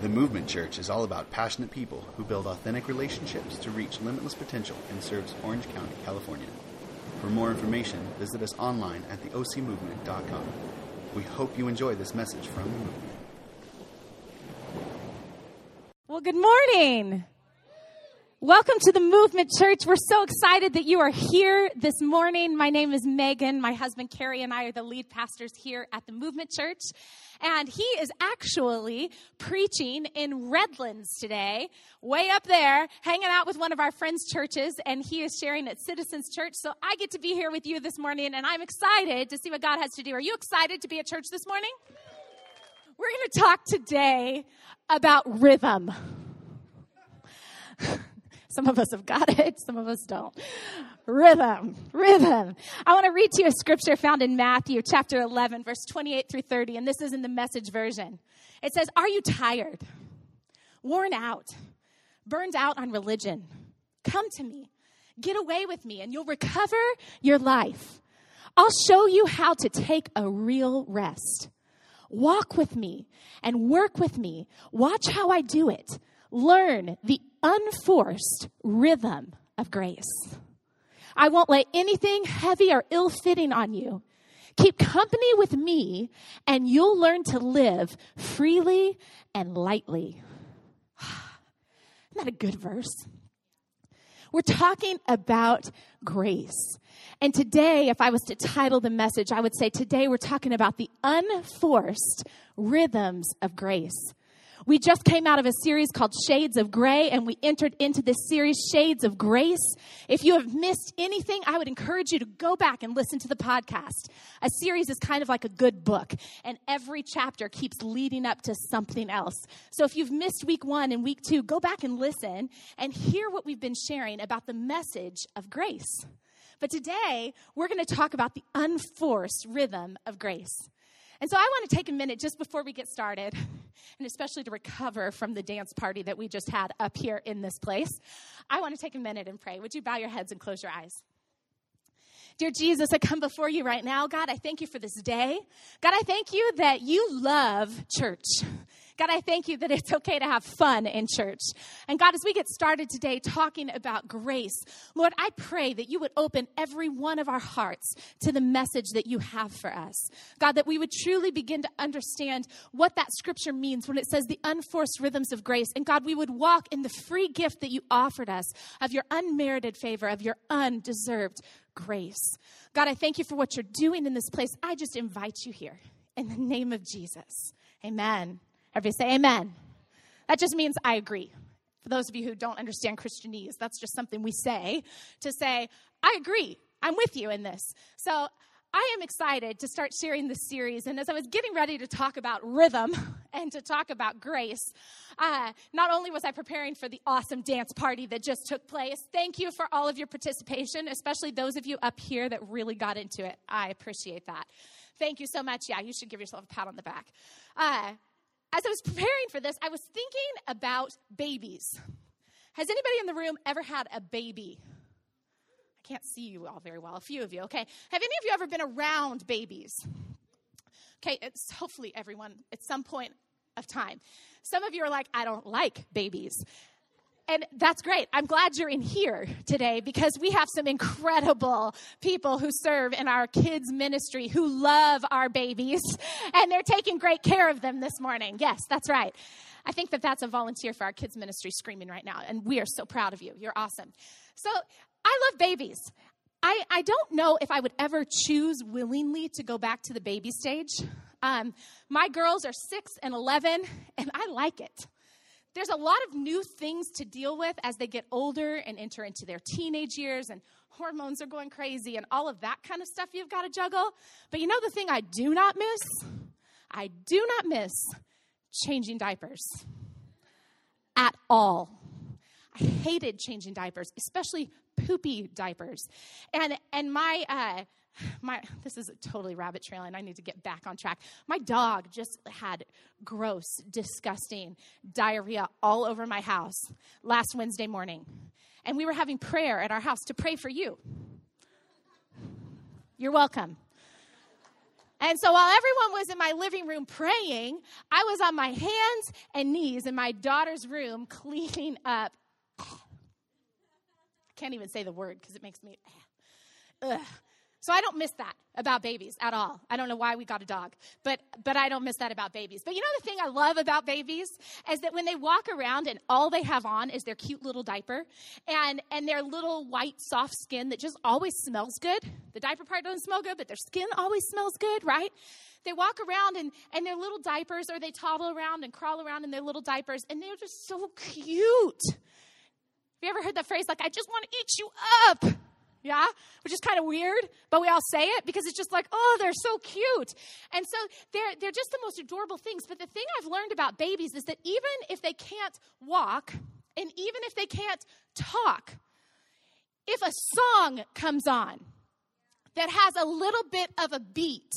The Movement Church is all about passionate people who build authentic relationships to reach limitless potential and serves Orange County, California. For more information, visit us online at theocmovement.com. We hope you enjoy this message from the movement. Well, good morning. Welcome to the Movement Church. We're so excited that you are here this morning. My name is Meghan. My husband Carey and I are the lead pastors here at the Movement Church. And he is actually preaching in Redlands today, way up there, hanging out with one of our friends' churches. And he is sharing at Citizens Church. So I get to be here with you this morning, and I'm excited to see what God has to do. Are you excited to be at church this morning? We're going to talk today about rhythm. Some of us have got it, some of us don't. Rhythm, rhythm. I want to read to you a scripture found in Matthew chapter 11, verse 28 through 30, and this is in the message version. It says, Are you tired, worn out, burned out on religion? Come to me, get away with me, and you'll recover your life. I'll show you how to take a real rest. Walk with me and work with me. Watch how I do it. Learn the unforced rhythm of grace. I won't lay anything heavy or ill fitting on you. Keep company with me, and you'll learn to live freely and lightly. Isn't that a good verse? We're talking about grace. And today, if I was to title the message, I would say today we're talking about the unforced rhythms of grace. We just came out of a series called Shades of Gray, and we entered into this series, Shades of Grace. If you have missed anything, I would encourage you to go back and listen to the podcast. A series is kind of like a good book, and every chapter keeps leading up to something else. So if you've missed week one and week two, go back and listen and hear what we've been sharing about the message of grace. But today, we're going to talk about the unforced rhythm of grace. And so I want to take a minute just before we get started, and especially to recover from the dance party that we just had up here in this place. I want to take a minute and pray. Would you bow your heads and close your eyes? Dear Jesus, I come before you right now. God, I thank you for this day. God, I thank you that you love church. God, I thank you that it's okay to have fun in church. And God, as we get started today talking about grace, Lord, I pray that you would open every one of our hearts to the message that you have for us. God, that we would truly begin to understand what that scripture means when it says the unforced rhythms of grace. And God, we would walk in the free gift that you offered us of your unmerited favor, of your undeserved grace. God, I thank you for what you're doing in this place. I just invite you here in the name of Jesus. Amen. Everybody say amen. That just means I agree. For those of you who don't understand Christianese, that's just something we say to say, I agree. I'm with you in this. So I am excited to start sharing this series. And as I was getting ready to talk about rhythm and to talk about grace, uh, not only was I preparing for the awesome dance party that just took place, thank you for all of your participation, especially those of you up here that really got into it. I appreciate that. Thank you so much. Yeah, you should give yourself a pat on the back. Uh, as I was preparing for this, I was thinking about babies. Has anybody in the room ever had a baby? I can't see you all very well. A few of you, okay? Have any of you ever been around babies? Okay, it's hopefully everyone at some point of time. Some of you are like, I don't like babies. And that's great. I'm glad you're in here today because we have some incredible people who serve in our kids' ministry who love our babies and they're taking great care of them this morning. Yes, that's right. I think that that's a volunteer for our kids' ministry screaming right now, and we are so proud of you. You're awesome. So I love babies. I, I don't know if I would ever choose willingly to go back to the baby stage. Um, my girls are six and 11, and I like it there's a lot of new things to deal with as they get older and enter into their teenage years and hormones are going crazy and all of that kind of stuff you've got to juggle. But you know the thing I do not miss? I do not miss changing diapers at all. I hated changing diapers, especially poopy diapers. And and my uh, my this is totally rabbit trailing i need to get back on track my dog just had gross disgusting diarrhea all over my house last wednesday morning and we were having prayer at our house to pray for you you're welcome And so while everyone was in my living room praying, I was on my hands and knees in my daughter's room cleaning up. I can't even say the word because it makes me. Ugh. So I don't miss that about babies at all. I don't know why we got a dog, but but I don't miss that about babies. But you know the thing I love about babies is that when they walk around and all they have on is their cute little diaper and and their little white soft skin that just always smells good. The diaper part doesn't smell good, but their skin always smells good, right? They walk around and and their little diapers or they toddle around and crawl around in their little diapers and they're just so cute. Have you ever heard that phrase like I just want to eat you up? Yeah? Which is kind of weird, but we all say it because it's just like, oh, they're so cute. And so they're, they're just the most adorable things. But the thing I've learned about babies is that even if they can't walk, and even if they can't talk, if a song comes on that has a little bit of a beat,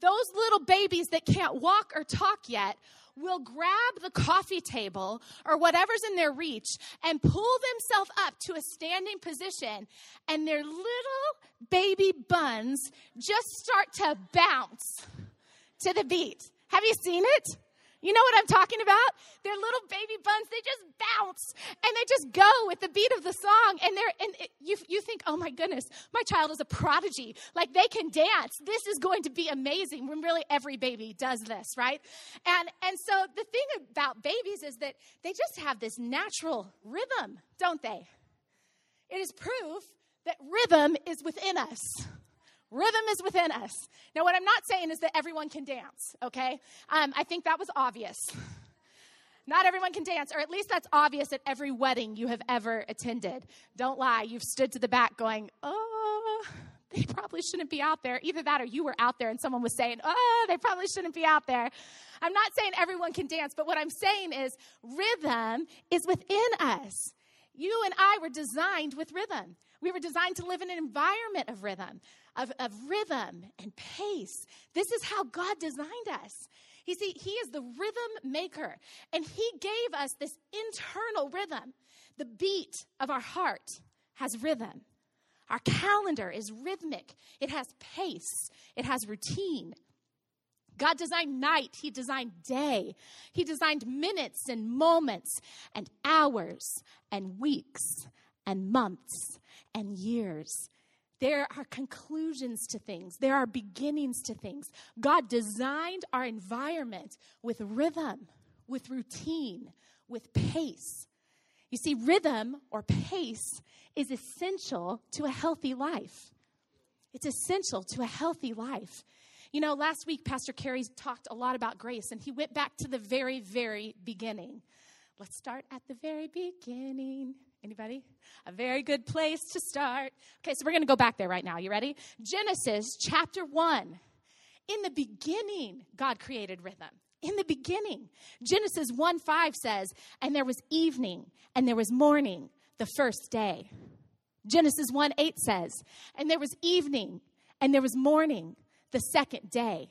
those little babies that can't walk or talk yet will grab the coffee table or whatever's in their reach and pull themselves up to a standing position, and their little baby buns just start to bounce to the beat. Have you seen it? You know what I'm talking about? Their little baby buns, they just bounce and they just go with the beat of the song. And they're, and it, you, you think, oh my goodness, my child is a prodigy. Like they can dance. This is going to be amazing when really every baby does this, right? And, and so the thing about babies is that they just have this natural rhythm, don't they? It is proof that rhythm is within us. Rhythm is within us. Now, what I'm not saying is that everyone can dance, okay? Um, I think that was obvious. Not everyone can dance, or at least that's obvious at every wedding you have ever attended. Don't lie, you've stood to the back going, oh, they probably shouldn't be out there. Either that or you were out there and someone was saying, oh, they probably shouldn't be out there. I'm not saying everyone can dance, but what I'm saying is rhythm is within us. You and I were designed with rhythm. We were designed to live in an environment of rhythm of, of rhythm and pace. This is how God designed us. You see, He is the rhythm maker, and He gave us this internal rhythm. The beat of our heart has rhythm. Our calendar is rhythmic, it has pace, it has routine. God designed night, He designed day, He designed minutes and moments and hours and weeks and months and years. There are conclusions to things, there are beginnings to things. God designed our environment with rhythm, with routine, with pace. You see, rhythm or pace is essential to a healthy life. It's essential to a healthy life. You know, last week, Pastor Carey talked a lot about grace, and he went back to the very, very beginning. Let's start at the very beginning. Anybody? A very good place to start. Okay, so we're going to go back there right now. You ready? Genesis chapter 1. In the beginning, God created rhythm. In the beginning. Genesis 1 5 says, And there was evening, and there was morning the first day. Genesis 1 8 says, And there was evening, and there was morning the second day.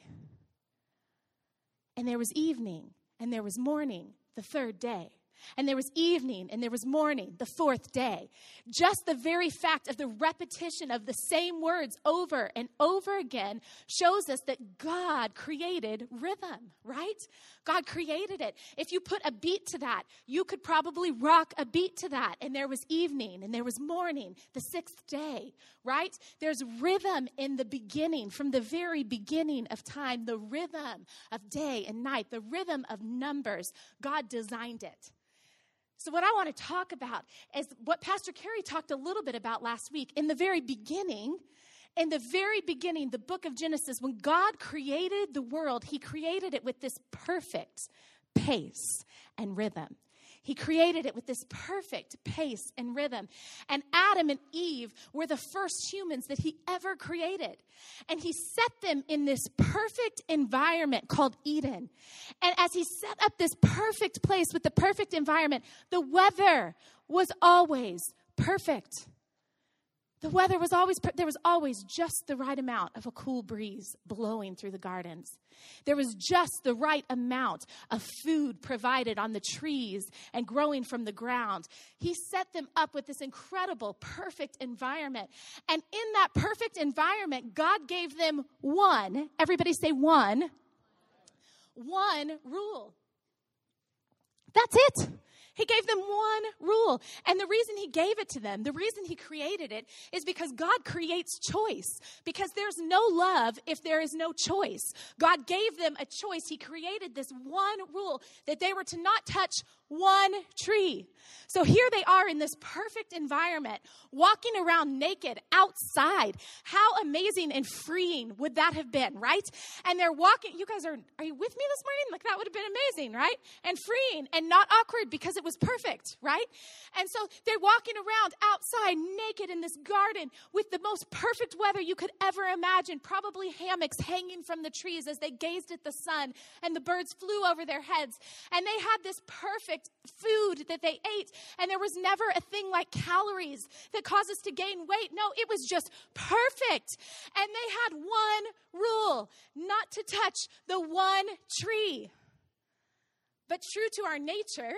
And there was evening, and there was morning the third day. And there was evening and there was morning, the fourth day. Just the very fact of the repetition of the same words over and over again shows us that God created rhythm, right? God created it. If you put a beat to that, you could probably rock a beat to that. And there was evening and there was morning, the sixth day, right? There's rhythm in the beginning, from the very beginning of time, the rhythm of day and night, the rhythm of numbers. God designed it. So, what I want to talk about is what Pastor Carey talked a little bit about last week. In the very beginning, in the very beginning, the book of Genesis, when God created the world, He created it with this perfect pace and rhythm. He created it with this perfect pace and rhythm. And Adam and Eve were the first humans that he ever created. And he set them in this perfect environment called Eden. And as he set up this perfect place with the perfect environment, the weather was always perfect. The weather was always, there was always just the right amount of a cool breeze blowing through the gardens. There was just the right amount of food provided on the trees and growing from the ground. He set them up with this incredible, perfect environment. And in that perfect environment, God gave them one, everybody say one, one rule. That's it. He gave them one rule. And the reason he gave it to them, the reason he created it, is because God creates choice. Because there's no love if there is no choice. God gave them a choice. He created this one rule that they were to not touch one tree. So here they are in this perfect environment, walking around naked outside. How amazing and freeing would that have been, right? And they're walking, you guys are, are you with me this morning? Like that would have been amazing, right? And freeing and not awkward because it was perfect, right? And so they're walking around outside naked in this garden with the most perfect weather you could ever imagine, probably hammocks hanging from the trees as they gazed at the sun and the birds flew over their heads. And they had this perfect food that they ate and there was never a thing like calories that caused us to gain weight. No, it was just perfect. And they had one rule not to touch the one tree. But true to our nature,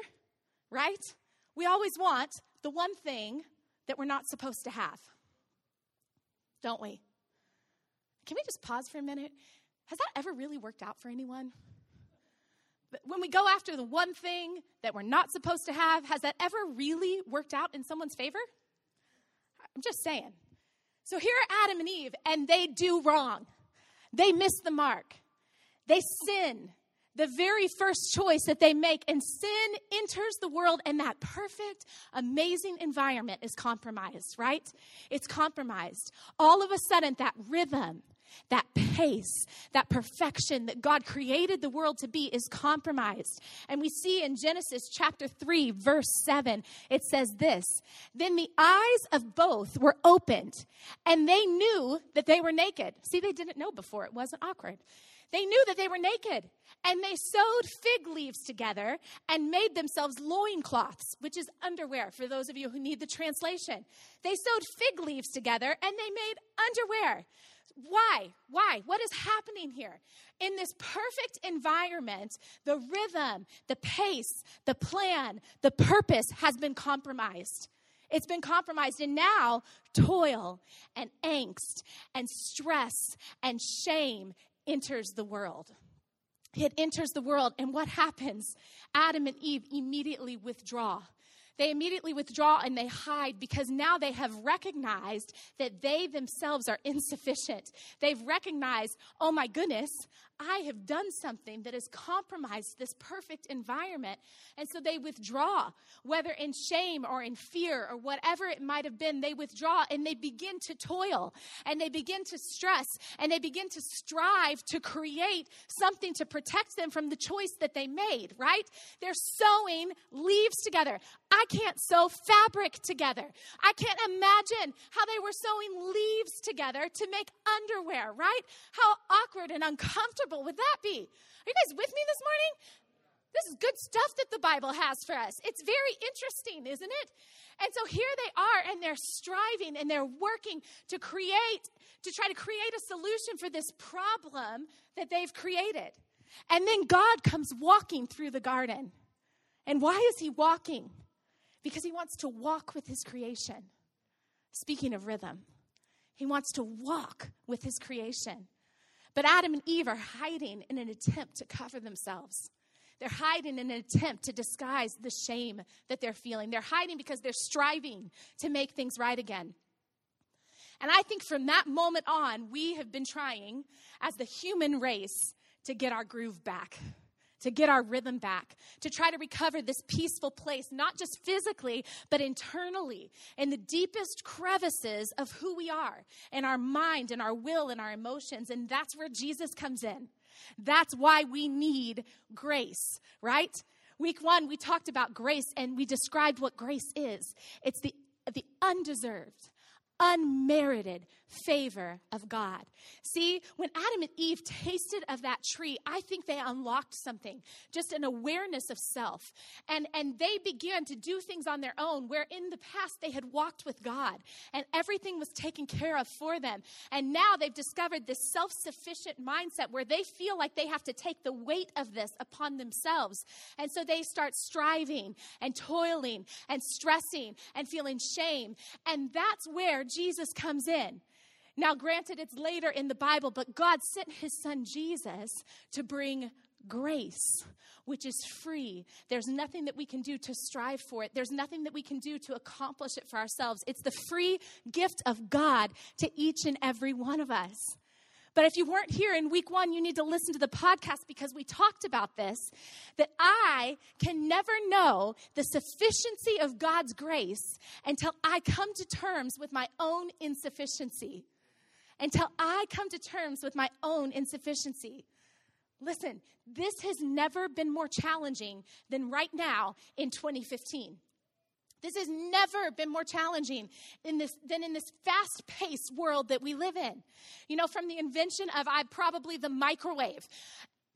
right? We always want the one thing that we're not supposed to have. Don't we? Can we just pause for a minute? Has that ever really worked out for anyone? When we go after the one thing that we're not supposed to have, has that ever really worked out in someone's favor? I'm just saying. So here are Adam and Eve, and they do wrong. They miss the mark. They sin. The very first choice that they make, and sin enters the world, and that perfect, amazing environment is compromised, right? It's compromised. All of a sudden, that rhythm, that pace, that perfection that God created the world to be is compromised. And we see in Genesis chapter 3, verse 7, it says this Then the eyes of both were opened, and they knew that they were naked. See, they didn't know before, it wasn't awkward. They knew that they were naked, and they sewed fig leaves together and made themselves loincloths, which is underwear for those of you who need the translation. They sewed fig leaves together and they made underwear. Why? Why? What is happening here? In this perfect environment, the rhythm, the pace, the plan, the purpose has been compromised. It's been compromised, and now toil and angst and stress and shame enters the world. It enters the world, and what happens? Adam and Eve immediately withdraw they immediately withdraw and they hide because now they have recognized that they themselves are insufficient. They've recognized, oh my goodness, I have done something that has compromised this perfect environment. And so they withdraw, whether in shame or in fear or whatever it might have been, they withdraw and they begin to toil and they begin to stress and they begin to strive to create something to protect them from the choice that they made, right? They're sewing leaves together. I can't sew fabric together. I can't imagine how they were sewing leaves together to make underwear, right? How awkward and uncomfortable would that be? Are you guys with me this morning? This is good stuff that the Bible has for us. It's very interesting, isn't it? And so here they are, and they're striving and they're working to create, to try to create a solution for this problem that they've created. And then God comes walking through the garden. And why is he walking? Because he wants to walk with his creation. Speaking of rhythm, he wants to walk with his creation. But Adam and Eve are hiding in an attempt to cover themselves. They're hiding in an attempt to disguise the shame that they're feeling. They're hiding because they're striving to make things right again. And I think from that moment on, we have been trying as the human race to get our groove back to get our rhythm back, to try to recover this peaceful place, not just physically, but internally, in the deepest crevices of who we are, in our mind, and our will, and our emotions. And that's where Jesus comes in. That's why we need grace, right? Week one, we talked about grace and we described what grace is it's the, the undeserved, unmerited favor of God. See, when Adam and Eve tasted of that tree, I think they unlocked something, just an awareness of self. And, and they began to do things on their own where in the past they had walked with God and everything was taken care of for them. And now they've discovered this self sufficient mindset where they feel like they have to take the weight of this upon themselves. And so they start striving and toiling and stressing and feeling shame. And that's where Jesus comes in. Now, granted, it's later in the Bible, but God sent his son Jesus to bring grace, which is free. There's nothing that we can do to strive for it, there's nothing that we can do to accomplish it for ourselves. It's the free gift of God to each and every one of us. But if you weren't here in week one, you need to listen to the podcast because we talked about this that I can never know the sufficiency of God's grace until I come to terms with my own insufficiency until I come to terms with my own insufficiency. Listen, this has never been more challenging than right now in 2015. This has never been more challenging in this, than in this fast paced world that we live in. You know, from the invention of I probably the microwave,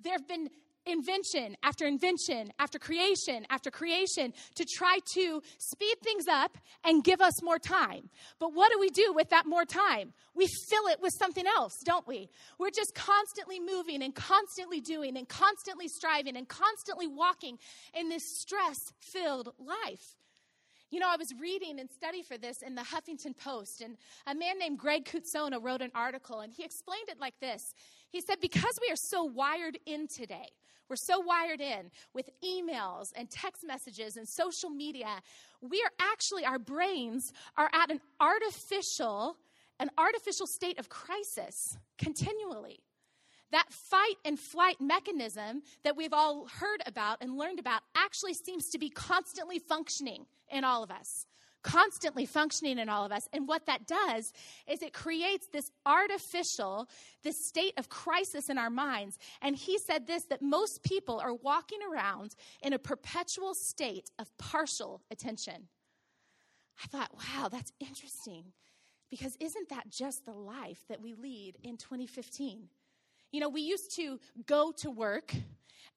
there have been invention after invention after creation after creation to try to speed things up and give us more time. But what do we do with that more time? We fill it with something else, don't we? We're just constantly moving and constantly doing and constantly striving and constantly walking in this stress filled life. You know, I was reading and study for this in the Huffington Post, and a man named Greg Kutsona wrote an article, and he explained it like this. He said, Because we are so wired in today, we're so wired in with emails and text messages and social media. We are actually, our brains are at an artificial, an artificial state of crisis continually. That fight and flight mechanism that we've all heard about and learned about actually seems to be constantly functioning in all of us constantly functioning in all of us. And what that does is it creates this artificial, this state of crisis in our minds. And he said this that most people are walking around in a perpetual state of partial attention. I thought, wow, that's interesting. Because isn't that just the life that we lead in 2015? You know, we used to go to work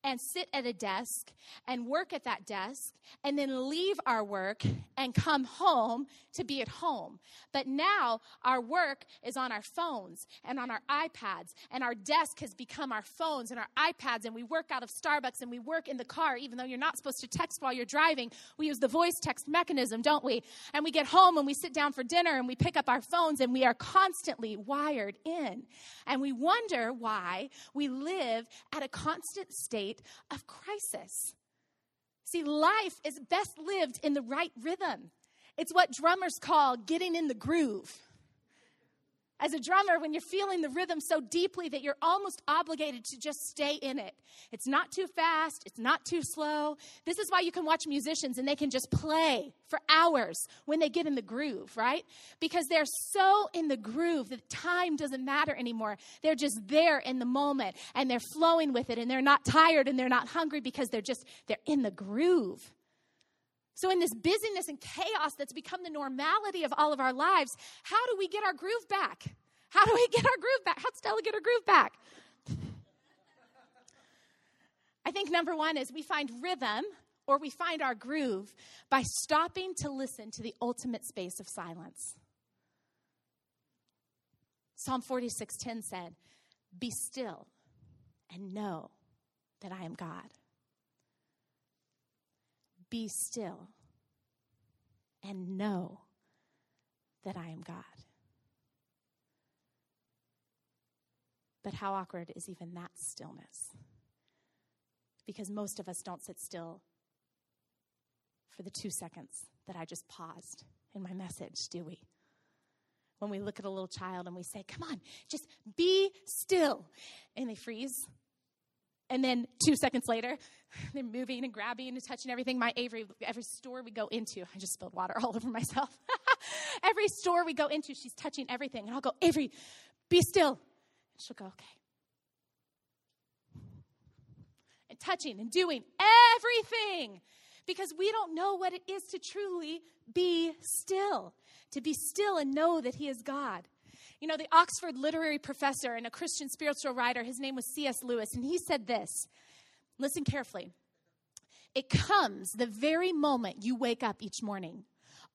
and sit at a desk and work at that desk and then leave our work and come home to be at home. But now our work is on our phones and on our iPads, and our desk has become our phones and our iPads, and we work out of Starbucks and we work in the car, even though you're not supposed to text while you're driving. We use the voice text mechanism, don't we? And we get home and we sit down for dinner and we pick up our phones and we are constantly wired in. And we wonder why we live at a constant state of crisis. See, life is best lived in the right rhythm. It's what drummers call getting in the groove. As a drummer, when you're feeling the rhythm so deeply that you're almost obligated to just stay in it. It's not too fast, it's not too slow. This is why you can watch musicians and they can just play for hours when they get in the groove, right? Because they're so in the groove that time doesn't matter anymore. They're just there in the moment and they're flowing with it and they're not tired and they're not hungry because they're just they're in the groove. So, in this busyness and chaos that's become the normality of all of our lives, how do we get our groove back? How do we get our groove back? How'd Stella get her groove back? I think number one is we find rhythm or we find our groove by stopping to listen to the ultimate space of silence. Psalm 46:10 said, "Be still and know that I am God." Be still and know that I am God. But how awkward is even that stillness? Because most of us don't sit still for the two seconds that I just paused in my message, do we? When we look at a little child and we say, Come on, just be still. And they freeze and then two seconds later, they're moving and grabbing and touching everything. My Avery, every store we go into, I just spilled water all over myself. every store we go into, she's touching everything. And I'll go, Avery, be still. And she'll go, okay. And touching and doing everything because we don't know what it is to truly be still, to be still and know that He is God. You know, the Oxford literary professor and a Christian spiritual writer, his name was C.S. Lewis, and he said this listen carefully. It comes the very moment you wake up each morning.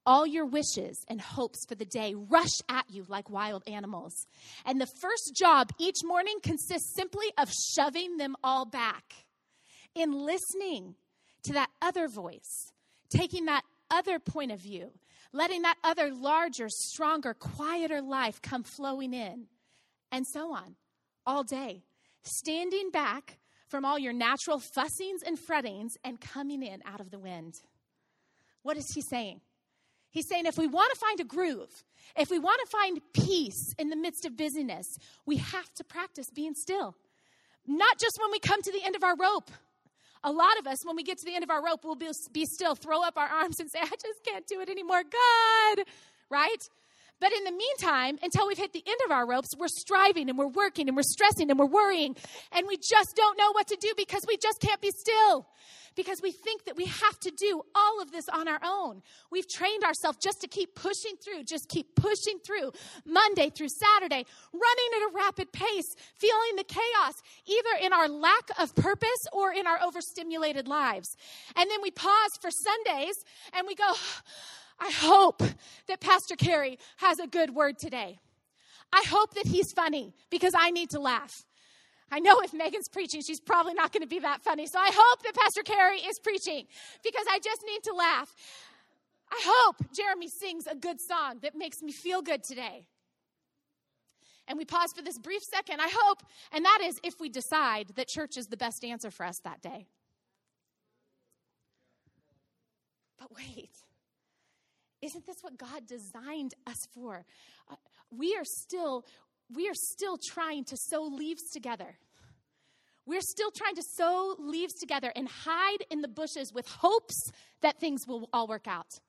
All your wishes and hopes for the day rush at you like wild animals. And the first job each morning consists simply of shoving them all back. In listening to that other voice, taking that other point of view, letting that other larger, stronger, quieter life come flowing in, and so on, all day. Standing back from all your natural fussings and frettings and coming in out of the wind. What is he saying? He's saying if we want to find a groove, if we want to find peace in the midst of busyness, we have to practice being still. Not just when we come to the end of our rope. A lot of us, when we get to the end of our rope, will be, be still, throw up our arms, and say, I just can't do it anymore. God, right? But in the meantime, until we've hit the end of our ropes, we're striving and we're working and we're stressing and we're worrying. And we just don't know what to do because we just can't be still. Because we think that we have to do all of this on our own. We've trained ourselves just to keep pushing through, just keep pushing through Monday through Saturday, running at a rapid pace, feeling the chaos, either in our lack of purpose or in our overstimulated lives. And then we pause for Sundays and we go, I hope that Pastor Carey has a good word today. I hope that he's funny because I need to laugh. I know if Meghan's preaching, she's probably not going to be that funny. So I hope that Pastor Carey is preaching because I just need to laugh. I hope Jeremy sings a good song that makes me feel good today. And we pause for this brief second. I hope, and that is if we decide that church is the best answer for us that day. But wait. Isn't this what God designed us for? Uh, we are still we are still trying to sew leaves together. We're still trying to sew leaves together and hide in the bushes with hopes that things will all work out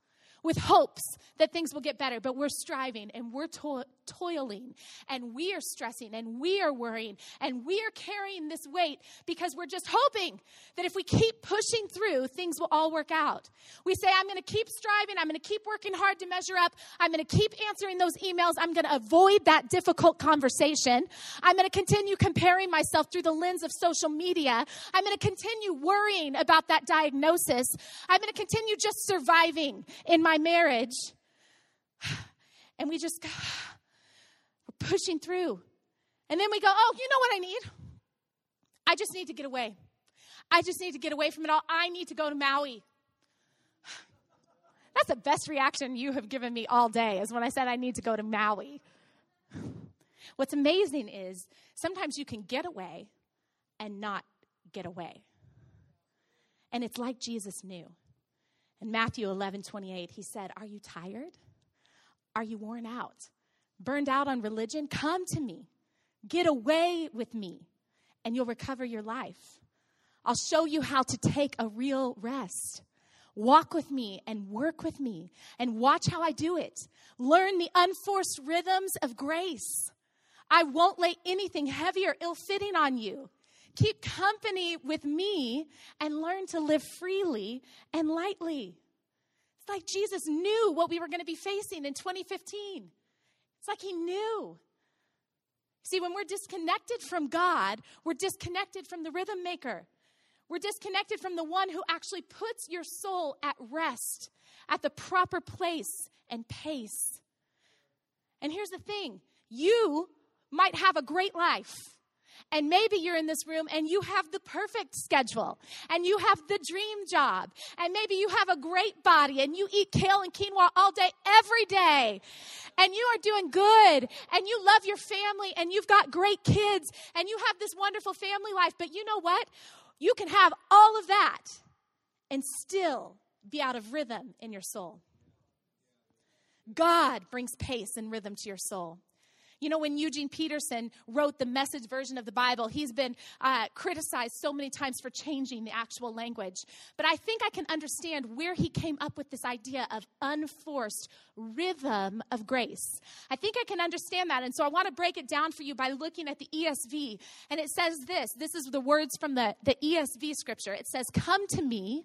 with hopes that things will get better, but we're striving and we're to- toiling and we are stressing and we are worrying and we are carrying this weight because we're just hoping that if we keep pushing through, things will all work out. We say, I'm going to keep striving, I'm going to keep working hard to measure up, I'm going to keep answering those emails, I'm going to avoid that difficult conversation, I'm going to continue comparing myself through the lens of social media, I'm going to continue worrying about that diagnosis, I'm going to continue just surviving in my marriage. And we just, we're pushing through. And then we go, oh, you know what I need? I just need to get away. I just need to get away from it all. I need to go to Maui. That's the best reaction you have given me all day, is when I said I need to go to Maui. What's amazing is sometimes you can get away and not get away. And it's like Jesus knew. In Matthew 11 28, he said, Are you tired? Are you worn out? Burned out on religion? Come to me. Get away with me, and you'll recover your life. I'll show you how to take a real rest. Walk with me and work with me and watch how I do it. Learn the unforced rhythms of grace. I won't lay anything heavy or ill fitting on you. Keep company with me and learn to live freely and lightly. It's like Jesus knew what we were going to be facing in 2015. It's like he knew. See, when we're disconnected from God, we're disconnected from the rhythm maker. We're disconnected from the one who actually puts your soul at rest, at the proper place and pace. And here's the thing you might have a great life. And maybe you're in this room and you have the perfect schedule and you have the dream job. And maybe you have a great body and you eat kale and quinoa all day, every day. And you are doing good and you love your family and you've got great kids and you have this wonderful family life. But you know what? You can have all of that and still be out of rhythm in your soul. God brings pace and rhythm to your soul. You know, when Eugene Peterson wrote the message version of the Bible, he's been uh, criticized so many times for changing the actual language. But I think I can understand where he came up with this idea of unforced rhythm of grace. I think I can understand that. And so I want to break it down for you by looking at the ESV. And it says this this is the words from the, the ESV scripture. It says, Come to me,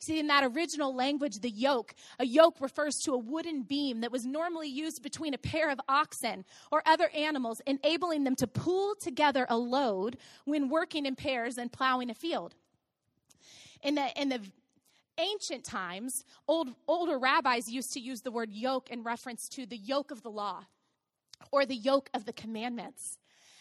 See, in that original language, the yoke, a yoke refers to a wooden beam that was normally used between a pair of oxen or other animals, enabling them to pull together a load when working in pairs and plowing a field. In the, in the ancient times, old, older rabbis used to use the word yoke in reference to the yoke of the law or the yoke of the commandments.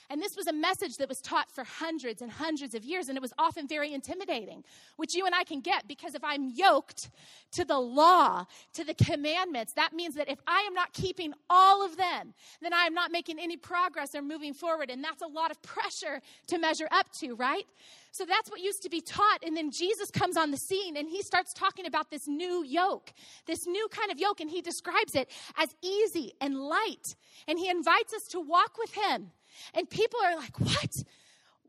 And this was a message that was taught for hundreds and hundreds of years, and it was often very intimidating, which you and I can get because if I'm yoked to the law, to the commandments, that means that if I am not keeping all of them, then I am not making any progress or moving forward. And that's a lot of pressure to measure up to, right? So that's what used to be taught. And then Jesus comes on the scene and he starts talking about this new yoke, this new kind of yoke, and he describes it as easy and light. And he invites us to walk with him and people are like, what?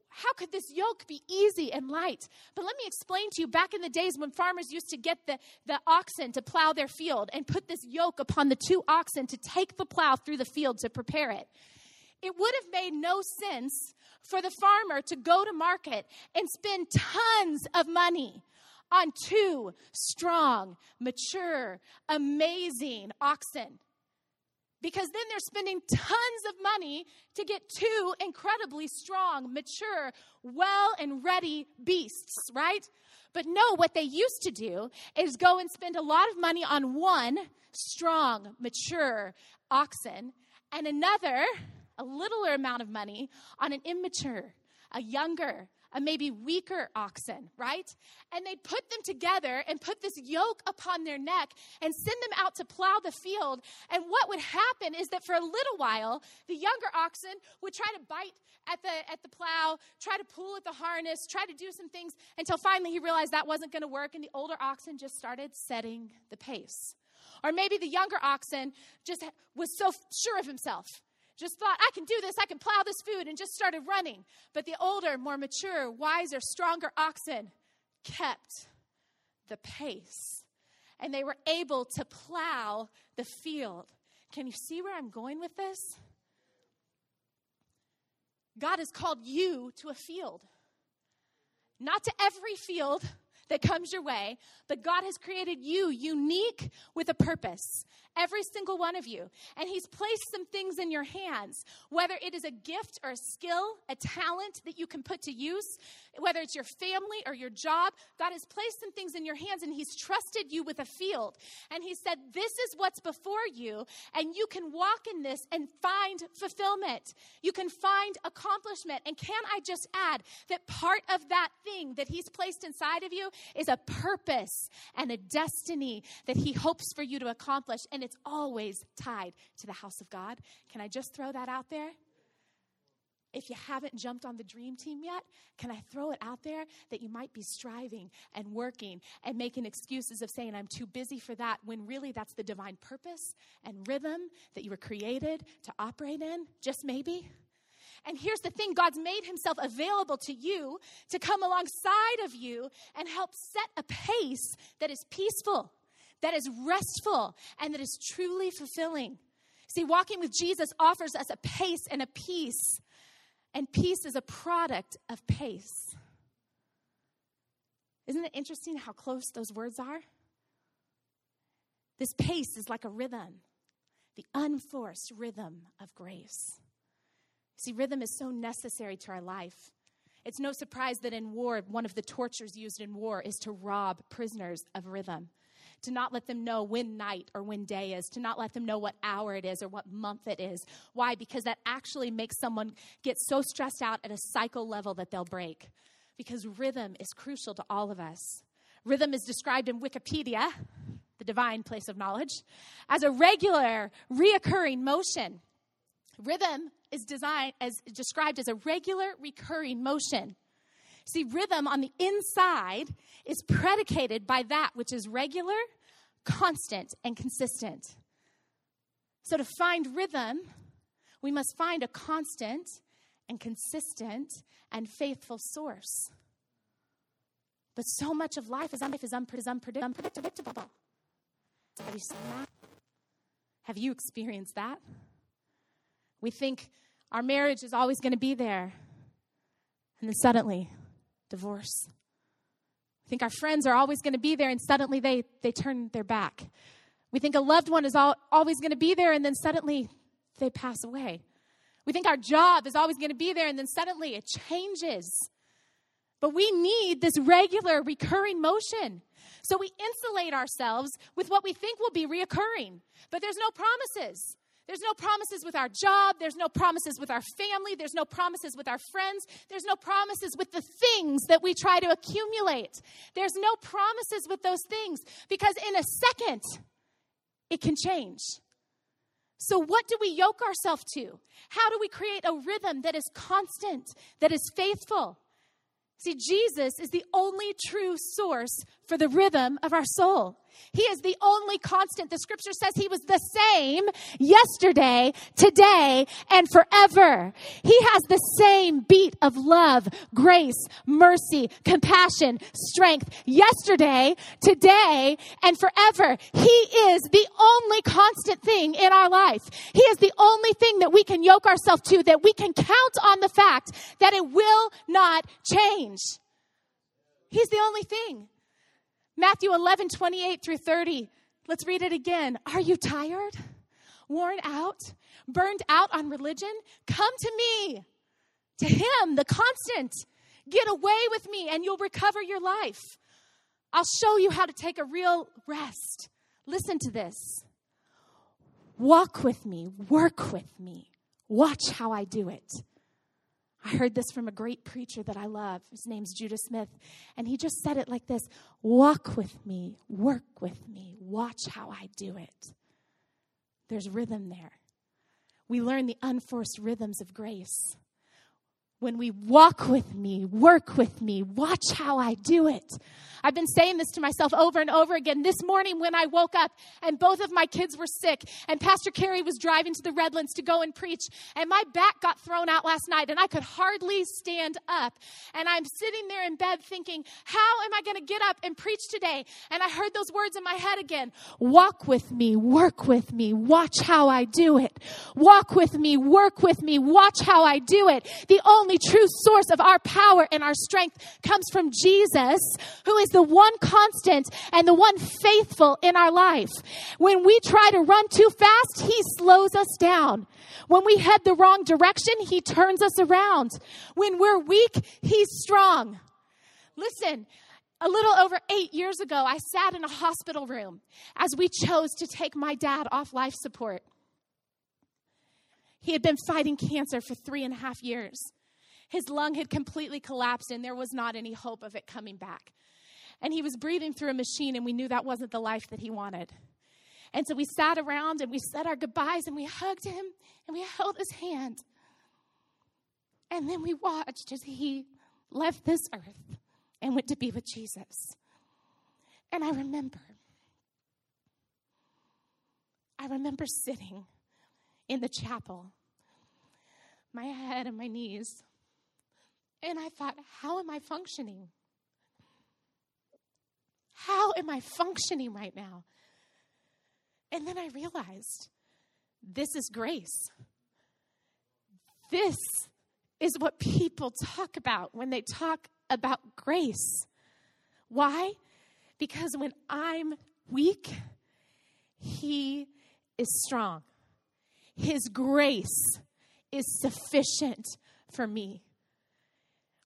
How could this yoke be easy and light? But let me explain to you back in the days when farmers used to get the, the oxen to plow their field and put this yoke upon the two oxen to take the plow through the field to prepare it. It would have made no sense for the farmer to go to market and spend tons of money on two strong, mature, amazing oxen because then they're spending tons of money to get two incredibly strong, mature, well and ready beasts, right? But no, what they used to do is go and spend a lot of money on one strong, mature oxen and another, a littler amount of money, on an immature, a younger, a maybe weaker oxen, right? And they'd put them together and put this yoke upon their neck and send them out to plow the field. And what would happen is that for a little while, the younger oxen would try to bite at the at the plow, try to pull at the harness, try to do some things until finally he realized that wasn't going to work and the older oxen just started setting the pace. Or maybe the younger oxen just was so sure of himself just thought, I can do this, I can plow this food, and just started running. But the older, more mature, wiser, stronger oxen kept the pace. And they were able to plow the field. Can you see where I'm going with this? God has called you to a field. Not to every field, that comes your way, but God has created you unique with a purpose. Every single one of you. And He's placed some things in your hands, whether it is a gift or a skill, a talent that you can put to use, whether it's your family or your job. God has placed some things in your hands and He's trusted you with a field. And He said, This is what's before you, and you can walk in this and find fulfillment. You can find accomplishment. And can I just add that part of that thing that He's placed inside of you is a purpose and a destiny that He hopes for you to accomplish. And it's always tied to the house of God. Can I just throw that out there? If you haven't jumped on the dream team yet, can I throw it out there that you might be striving and working and making excuses of saying, I'm too busy for that, when really that's the divine purpose and rhythm that you were created to operate in? Just maybe. And here's the thing God's made himself available to you to come alongside of you and help set a pace that is peaceful, that is restful, and that is truly fulfilling. See, walking with Jesus offers us a pace and a peace, and peace is a product of pace. Isn't it interesting how close those words are? This pace is like a rhythm, the unforced rhythm of grace. See, rhythm is so necessary to our life. It's no surprise that in war, one of the tortures used in war is to rob prisoners of rhythm, to not let them know when night or when day is, to not let them know what hour it is or what month it is. Why? Because that actually makes someone get so stressed out at a cycle level that they'll break. Because rhythm is crucial to all of us. Rhythm is described in Wikipedia the divine place of knowledge, as a regular, reoccurring motion. Rhythm is designed as described as a regular, recurring motion. See, rhythm on the inside is predicated by that which is regular, constant, and consistent. So, to find rhythm, we must find a constant and consistent and faithful source. But so much of life is, unpredictable. Have you seen that? Have you experienced that? We think our marriage is always going to be there. And then suddenly, divorce. We think our friends are always going to be there, and suddenly they, they turn their back. We think a loved one is all, always going to be there, and then suddenly they pass away. We think our job is always going to be there, and then suddenly it changes. But we need this regular, recurring motion. So we insulate ourselves with what we think will be reoccurring. But there's no promises. There's no promises with our job. There's no promises with our family. There's no promises with our friends. There's no promises with the things that we try to accumulate. There's no promises with those things because in a second, it can change. So, what do we yoke ourselves to? How do we create a rhythm that is constant, that is faithful? See, Jesus is the only true source for the rhythm of our soul. He is the only constant. The scripture says he was the same yesterday, today, and forever. He has the same beat of love, grace, mercy, compassion, strength yesterday, today, and forever. He is the only constant thing in our life. He is the only thing that we can yoke ourselves to, that we can count on the fact that it will not change. He's the only thing. Matthew 11, 28 through 30. Let's read it again. Are you tired? Worn out? Burned out on religion? Come to me. To Him, the constant. Get away with me and you'll recover your life. I'll show you how to take a real rest. Listen to this. Walk with me, work with me, watch how I do it. I heard this from a great preacher that I love. His name's Judah Smith. And he just said it like this Walk with me, work with me, watch how I do it. There's rhythm there. We learn the unforced rhythms of grace. When we walk with me, work with me, watch how I do it. I've been saying this to myself over and over again. This morning when I woke up and both of my kids were sick and Pastor Carey was driving to the Redlands to go and preach and my back got thrown out last night and I could hardly stand up. And I'm sitting there in bed thinking, how am I going to get up and preach today? And I heard those words in my head again. Walk with me, work with me, watch how I do it. Walk with me, work with me, watch how I do it. The only true source of our power and our strength comes from Jesus, who is the one constant and the one faithful in our life. When we try to run too fast, He slows us down. When we head the wrong direction, He turns us around. When we're weak, He's strong. Listen, a little over eight years ago, I sat in a hospital room as we chose to take my dad off life support. He had been fighting cancer for three and a half years. His lung had completely collapsed, and there was not any hope of it coming back. And he was breathing through a machine, and we knew that wasn't the life that he wanted. And so we sat around and we said our goodbyes and we hugged him and we held his hand. And then we watched as he left this earth and went to be with Jesus. And I remember, I remember sitting in the chapel, my head and my knees. And I thought, how am I functioning? How am I functioning right now? And then I realized this is grace. This is what people talk about when they talk about grace. Why? Because when I'm weak, He is strong. His grace is sufficient for me.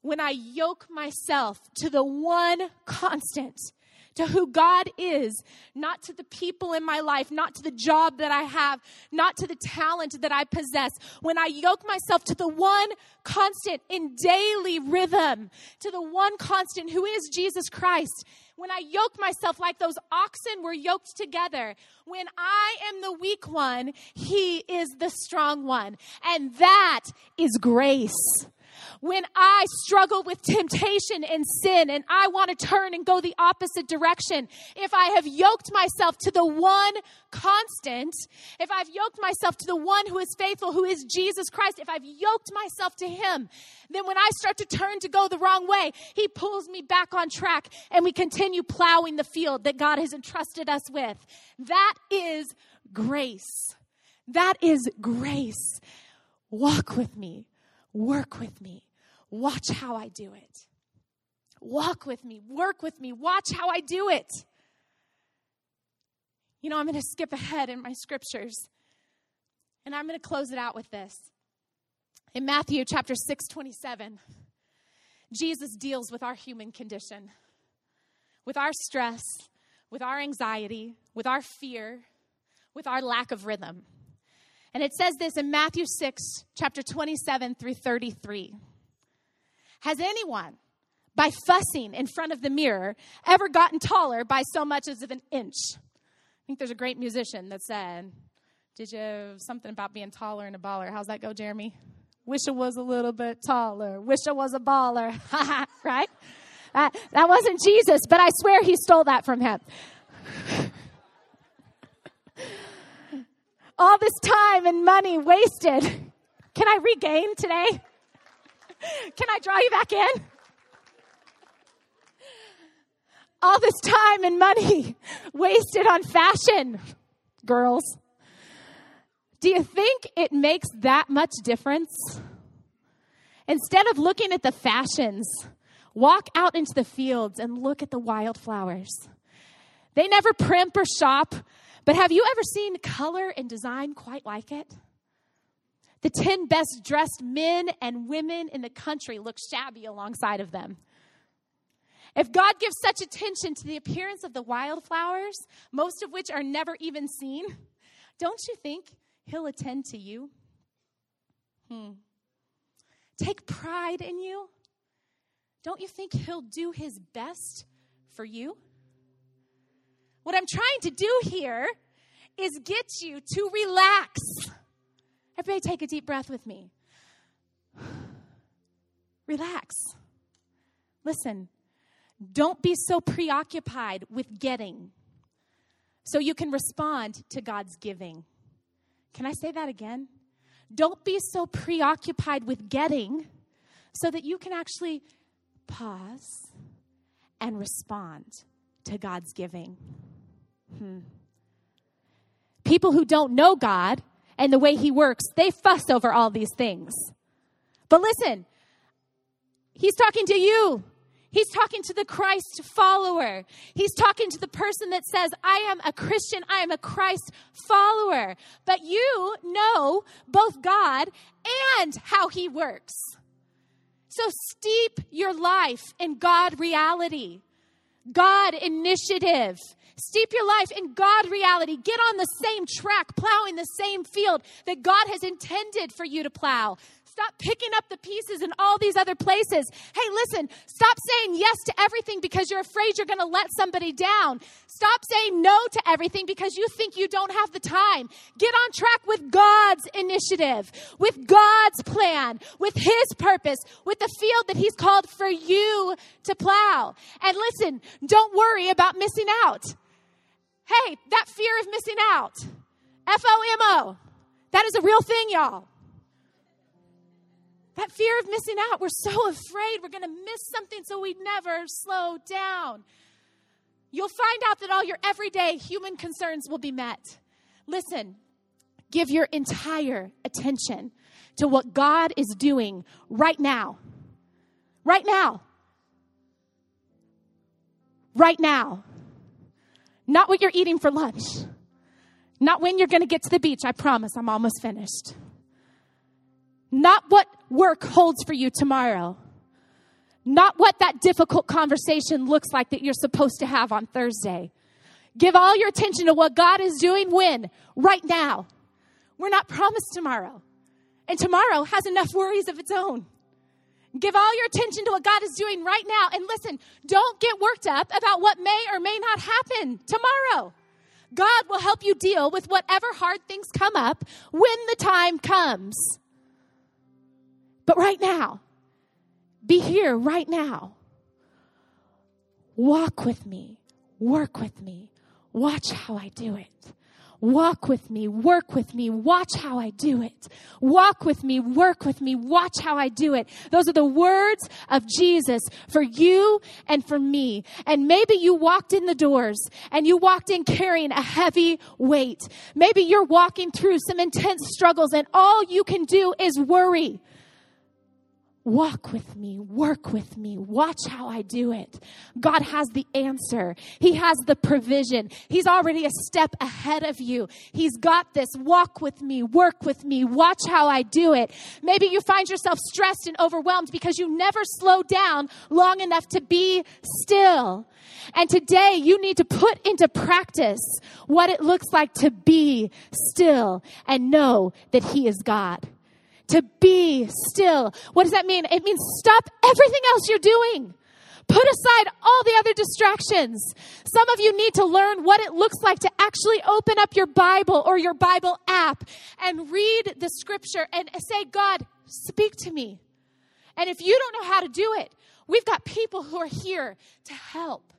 When I yoke myself to the one constant, to who God is, not to the people in my life, not to the job that I have, not to the talent that I possess. When I yoke myself to the one constant in daily rhythm, to the one constant who is Jesus Christ, when I yoke myself like those oxen were yoked together, when I am the weak one, He is the strong one. And that is grace when I struggle with temptation and sin and I want to turn and go the opposite direction, if I have yoked myself to the one constant, if I've yoked myself to the one who is faithful, who is Jesus Christ, if I've yoked myself to him, then when I start to turn to go the wrong way, he pulls me back on track and we continue plowing the field that God has entrusted us with. That is grace. That is grace. Walk with me. Work with me. Watch how I do it. Walk with me, work with me, watch how I do it. You know, I'm going to skip ahead in my scriptures. And I'm going to close it out with this. In Matthew chapter 6, 27, Jesus deals with our human condition, with our stress, with our anxiety, with our fear, with our lack of rhythm. And it says this in Matthew 6, chapter 27 through 33. Has anyone, by fussing in front of the mirror, ever gotten taller by so much as of an inch? I think there's a great musician that said, Did you something about being taller and a baller? How's that go, Jeremy? Wish I was a little bit taller. Wish I was a baller. right? That, that wasn't Jesus, but I swear he stole that from him. All this time and money wasted. Can I regain today? Can I draw you back in? All this time and money wasted on fashion, girls. Do you think it makes that much difference? Instead of looking at the fashions, walk out into the fields and look at the wildflowers. They never primp or shop, but have you ever seen color and design quite like it? The 10 best dressed men and women in the country look shabby alongside of them. If God gives such attention to the appearance of the wildflowers, most of which are never even seen, don't you think He'll attend to you? Hmm. Take pride in you. Don't you think He'll do His best for you? What I'm trying to do here is get you to relax Everybody, take a deep breath with me. Relax. Listen, don't be so preoccupied with getting so you can respond to God's giving. Can I say that again? Don't be so preoccupied with getting so that you can actually pause and respond to God's giving. Hmm. People who don't know God and the way he works, they fuss over all these things. But listen, he's talking to you. He's talking to the Christ follower. He's talking to the person that says, I am a Christian, I am a Christ follower. But you know both God and how he works. So steep your life in God reality, God initiative. Steep your life in God reality. Get on the same track, plowing the same field that God has intended for you to plow. Stop picking up the pieces in all these other places. Hey, listen, stop saying yes to everything because you're afraid you're going to let somebody down. Stop saying no to everything because you think you don't have the time. Get on track with God's initiative, with God's plan, with His purpose, with the field that He's called for you to plow. And listen, don't worry about missing out. Hey, that fear of missing out, FOMO, that is a real thing, y'all. That fear of missing out, we're so afraid we're going to miss something, so we never slow down. You'll find out that all your everyday human concerns will be met. Listen, give your entire attention to what God is doing right now. Right now. Right now. Not what you're eating for lunch. Not when you're going to get to the beach. I promise I'm almost finished. Not what work holds for you tomorrow. not what that difficult conversation looks like that you're supposed to have on Thursday. Give all your attention to what God is doing when? Right now. We're not promised tomorrow. And tomorrow has enough worries of its own. Give all your attention to what God is doing right now. And listen, don't get worked up about what may or may not happen tomorrow. God will help you deal with whatever hard things come up when the time comes. But right now, be here right now. Walk with me, work with me, watch how I do it. Walk with me, work with me, watch how I do it. Walk with me, work with me, watch how I do it. Those are the words of Jesus for you and for me. And maybe you walked in the doors and you walked in carrying a heavy weight. Maybe you're walking through some intense struggles and all you can do is worry. Walk with me, work with me, watch how I do it. God has the answer. He has the provision. He's already a step ahead of you. He's got this. Walk with me, work with me, watch how I do it. Maybe you find yourself stressed and overwhelmed because you never slow down long enough to be still. And today you need to put into practice what it looks like to be still and know that He is God to be still. What does that mean? It means stop everything else you're doing. Put aside all the other distractions. Some of you need to learn what it looks like to actually open up your Bible or your Bible app and read the scripture and say, God, speak to me. And if you don't know how to do it, we've got people who are here to help.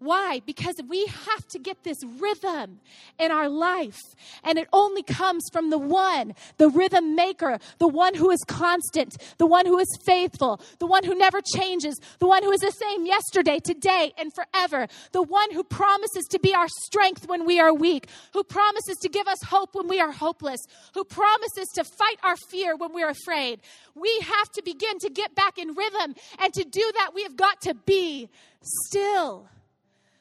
Why? Because we have to get this rhythm in our life. And it only comes from the one, the rhythm maker, the one who is constant, the one who is faithful, the one who never changes, the one who is the same yesterday, today, and forever, the one who promises to be our strength when we are weak, who promises to give us hope when we are hopeless, who promises to fight our fear when we're afraid. We have to begin to get back in rhythm. And to do that, we have got to be still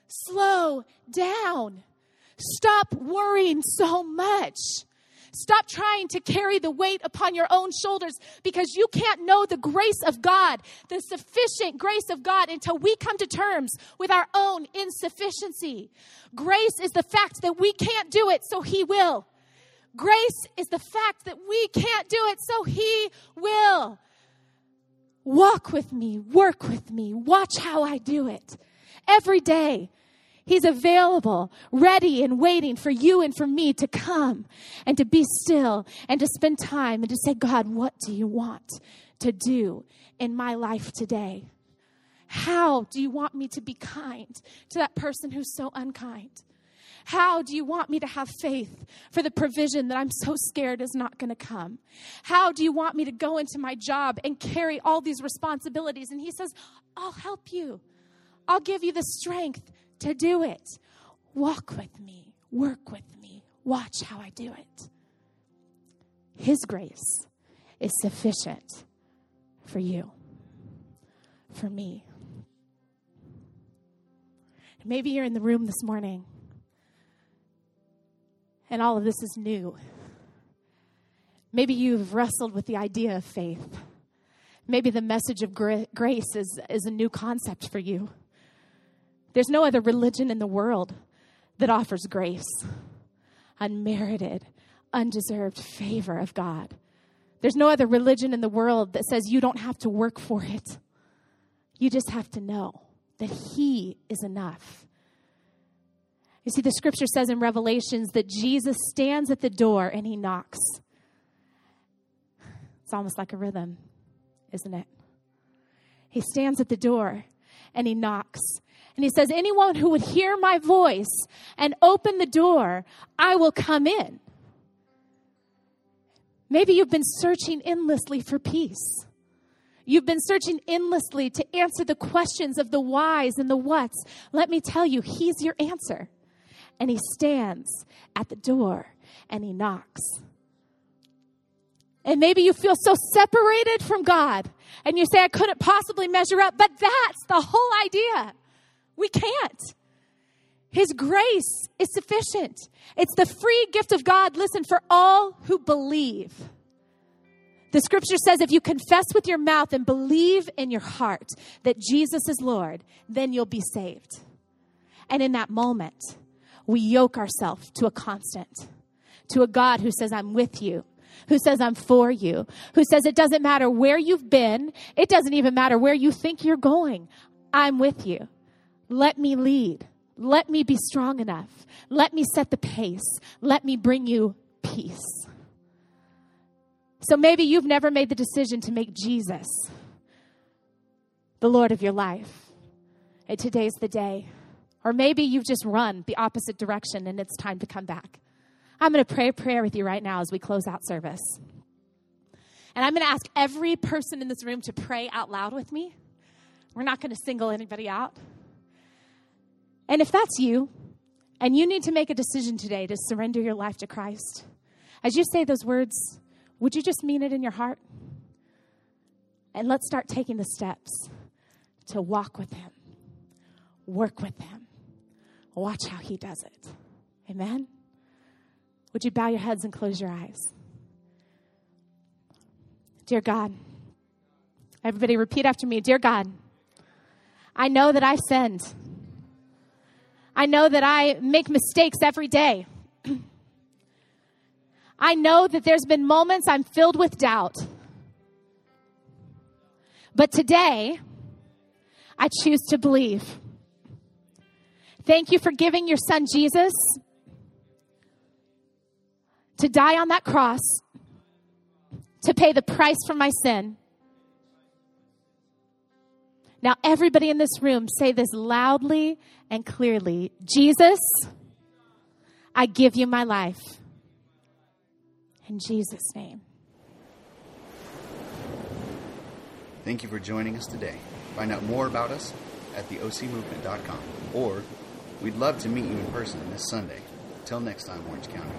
slow down. Stop worrying so much. Stop trying to carry the weight upon your own shoulders because you can't know the grace of God, the sufficient grace of God, until we come to terms with our own insufficiency. Grace is the fact that we can't do it, so He will. Grace is the fact that we can't do it, so He will. Walk with me, work with me, watch how I do it. Every day, He's available, ready and waiting for you and for me to come and to be still and to spend time and to say, God, what do you want to do in my life today? How do you want me to be kind to that person who's so unkind? How do you want me to have faith for the provision that I'm so scared is not going to come? How do you want me to go into my job and carry all these responsibilities? And he says, I'll help you. I'll give you the strength to do it. Walk with me, work with me, watch how I do it. His grace is sufficient for you, for me. Maybe you're in the room this morning and all of this is new. Maybe you've wrestled with the idea of faith. Maybe the message of grace is, is a new concept for you. There's no other religion in the world that offers grace, unmerited, undeserved favor of God. There's no other religion in the world that says you don't have to work for it. You just have to know that He is enough. You see, the scripture says in Revelations that Jesus stands at the door and He knocks. It's almost like a rhythm, isn't it? He stands at the door and He knocks. And he says, Anyone who would hear my voice and open the door, I will come in. Maybe you've been searching endlessly for peace. You've been searching endlessly to answer the questions of the whys and the whats. Let me tell you, He's your answer. And He stands at the door and He knocks. And maybe you feel so separated from God and you say, I couldn't possibly measure up, but that's the whole idea. We can't. His grace is sufficient. It's the free gift of God, listen, for all who believe. The scripture says if you confess with your mouth and believe in your heart that Jesus is Lord, then you'll be saved. And in that moment, we yoke ourselves to a constant, to a God who says, I'm with you, who says, I'm for you, who says, it doesn't matter where you've been, it doesn't even matter where you think you're going. I'm with you. Let me lead. Let me be strong enough. Let me set the pace. Let me bring you peace. So maybe you've never made the decision to make Jesus the Lord of your life. And today's the day. Or maybe you've just run the opposite direction and it's time to come back. I'm going to pray a prayer with you right now as we close out service. And I'm going to ask every person in this room to pray out loud with me. We're not going to single anybody out. And if that's you, and you need to make a decision today to surrender your life to Christ, as you say those words, would you just mean it in your heart? And let's start taking the steps to walk with Him, work with Him, watch how He does it. Amen? Would you bow your heads and close your eyes? Dear God, everybody repeat after me Dear God, I know that I sinned. I know that I make mistakes every day. I know that there's been moments I'm filled with doubt. But today, I choose to believe. Thank you for giving your son Jesus to die on that cross, to pay the price for my sin. Now, everybody in this room, say this loudly and clearly Jesus, I give you my life. In Jesus' name. Thank you for joining us today. Find out more about us at theocmovement.com or we'd love to meet you in person this Sunday. Till next time, Orange County.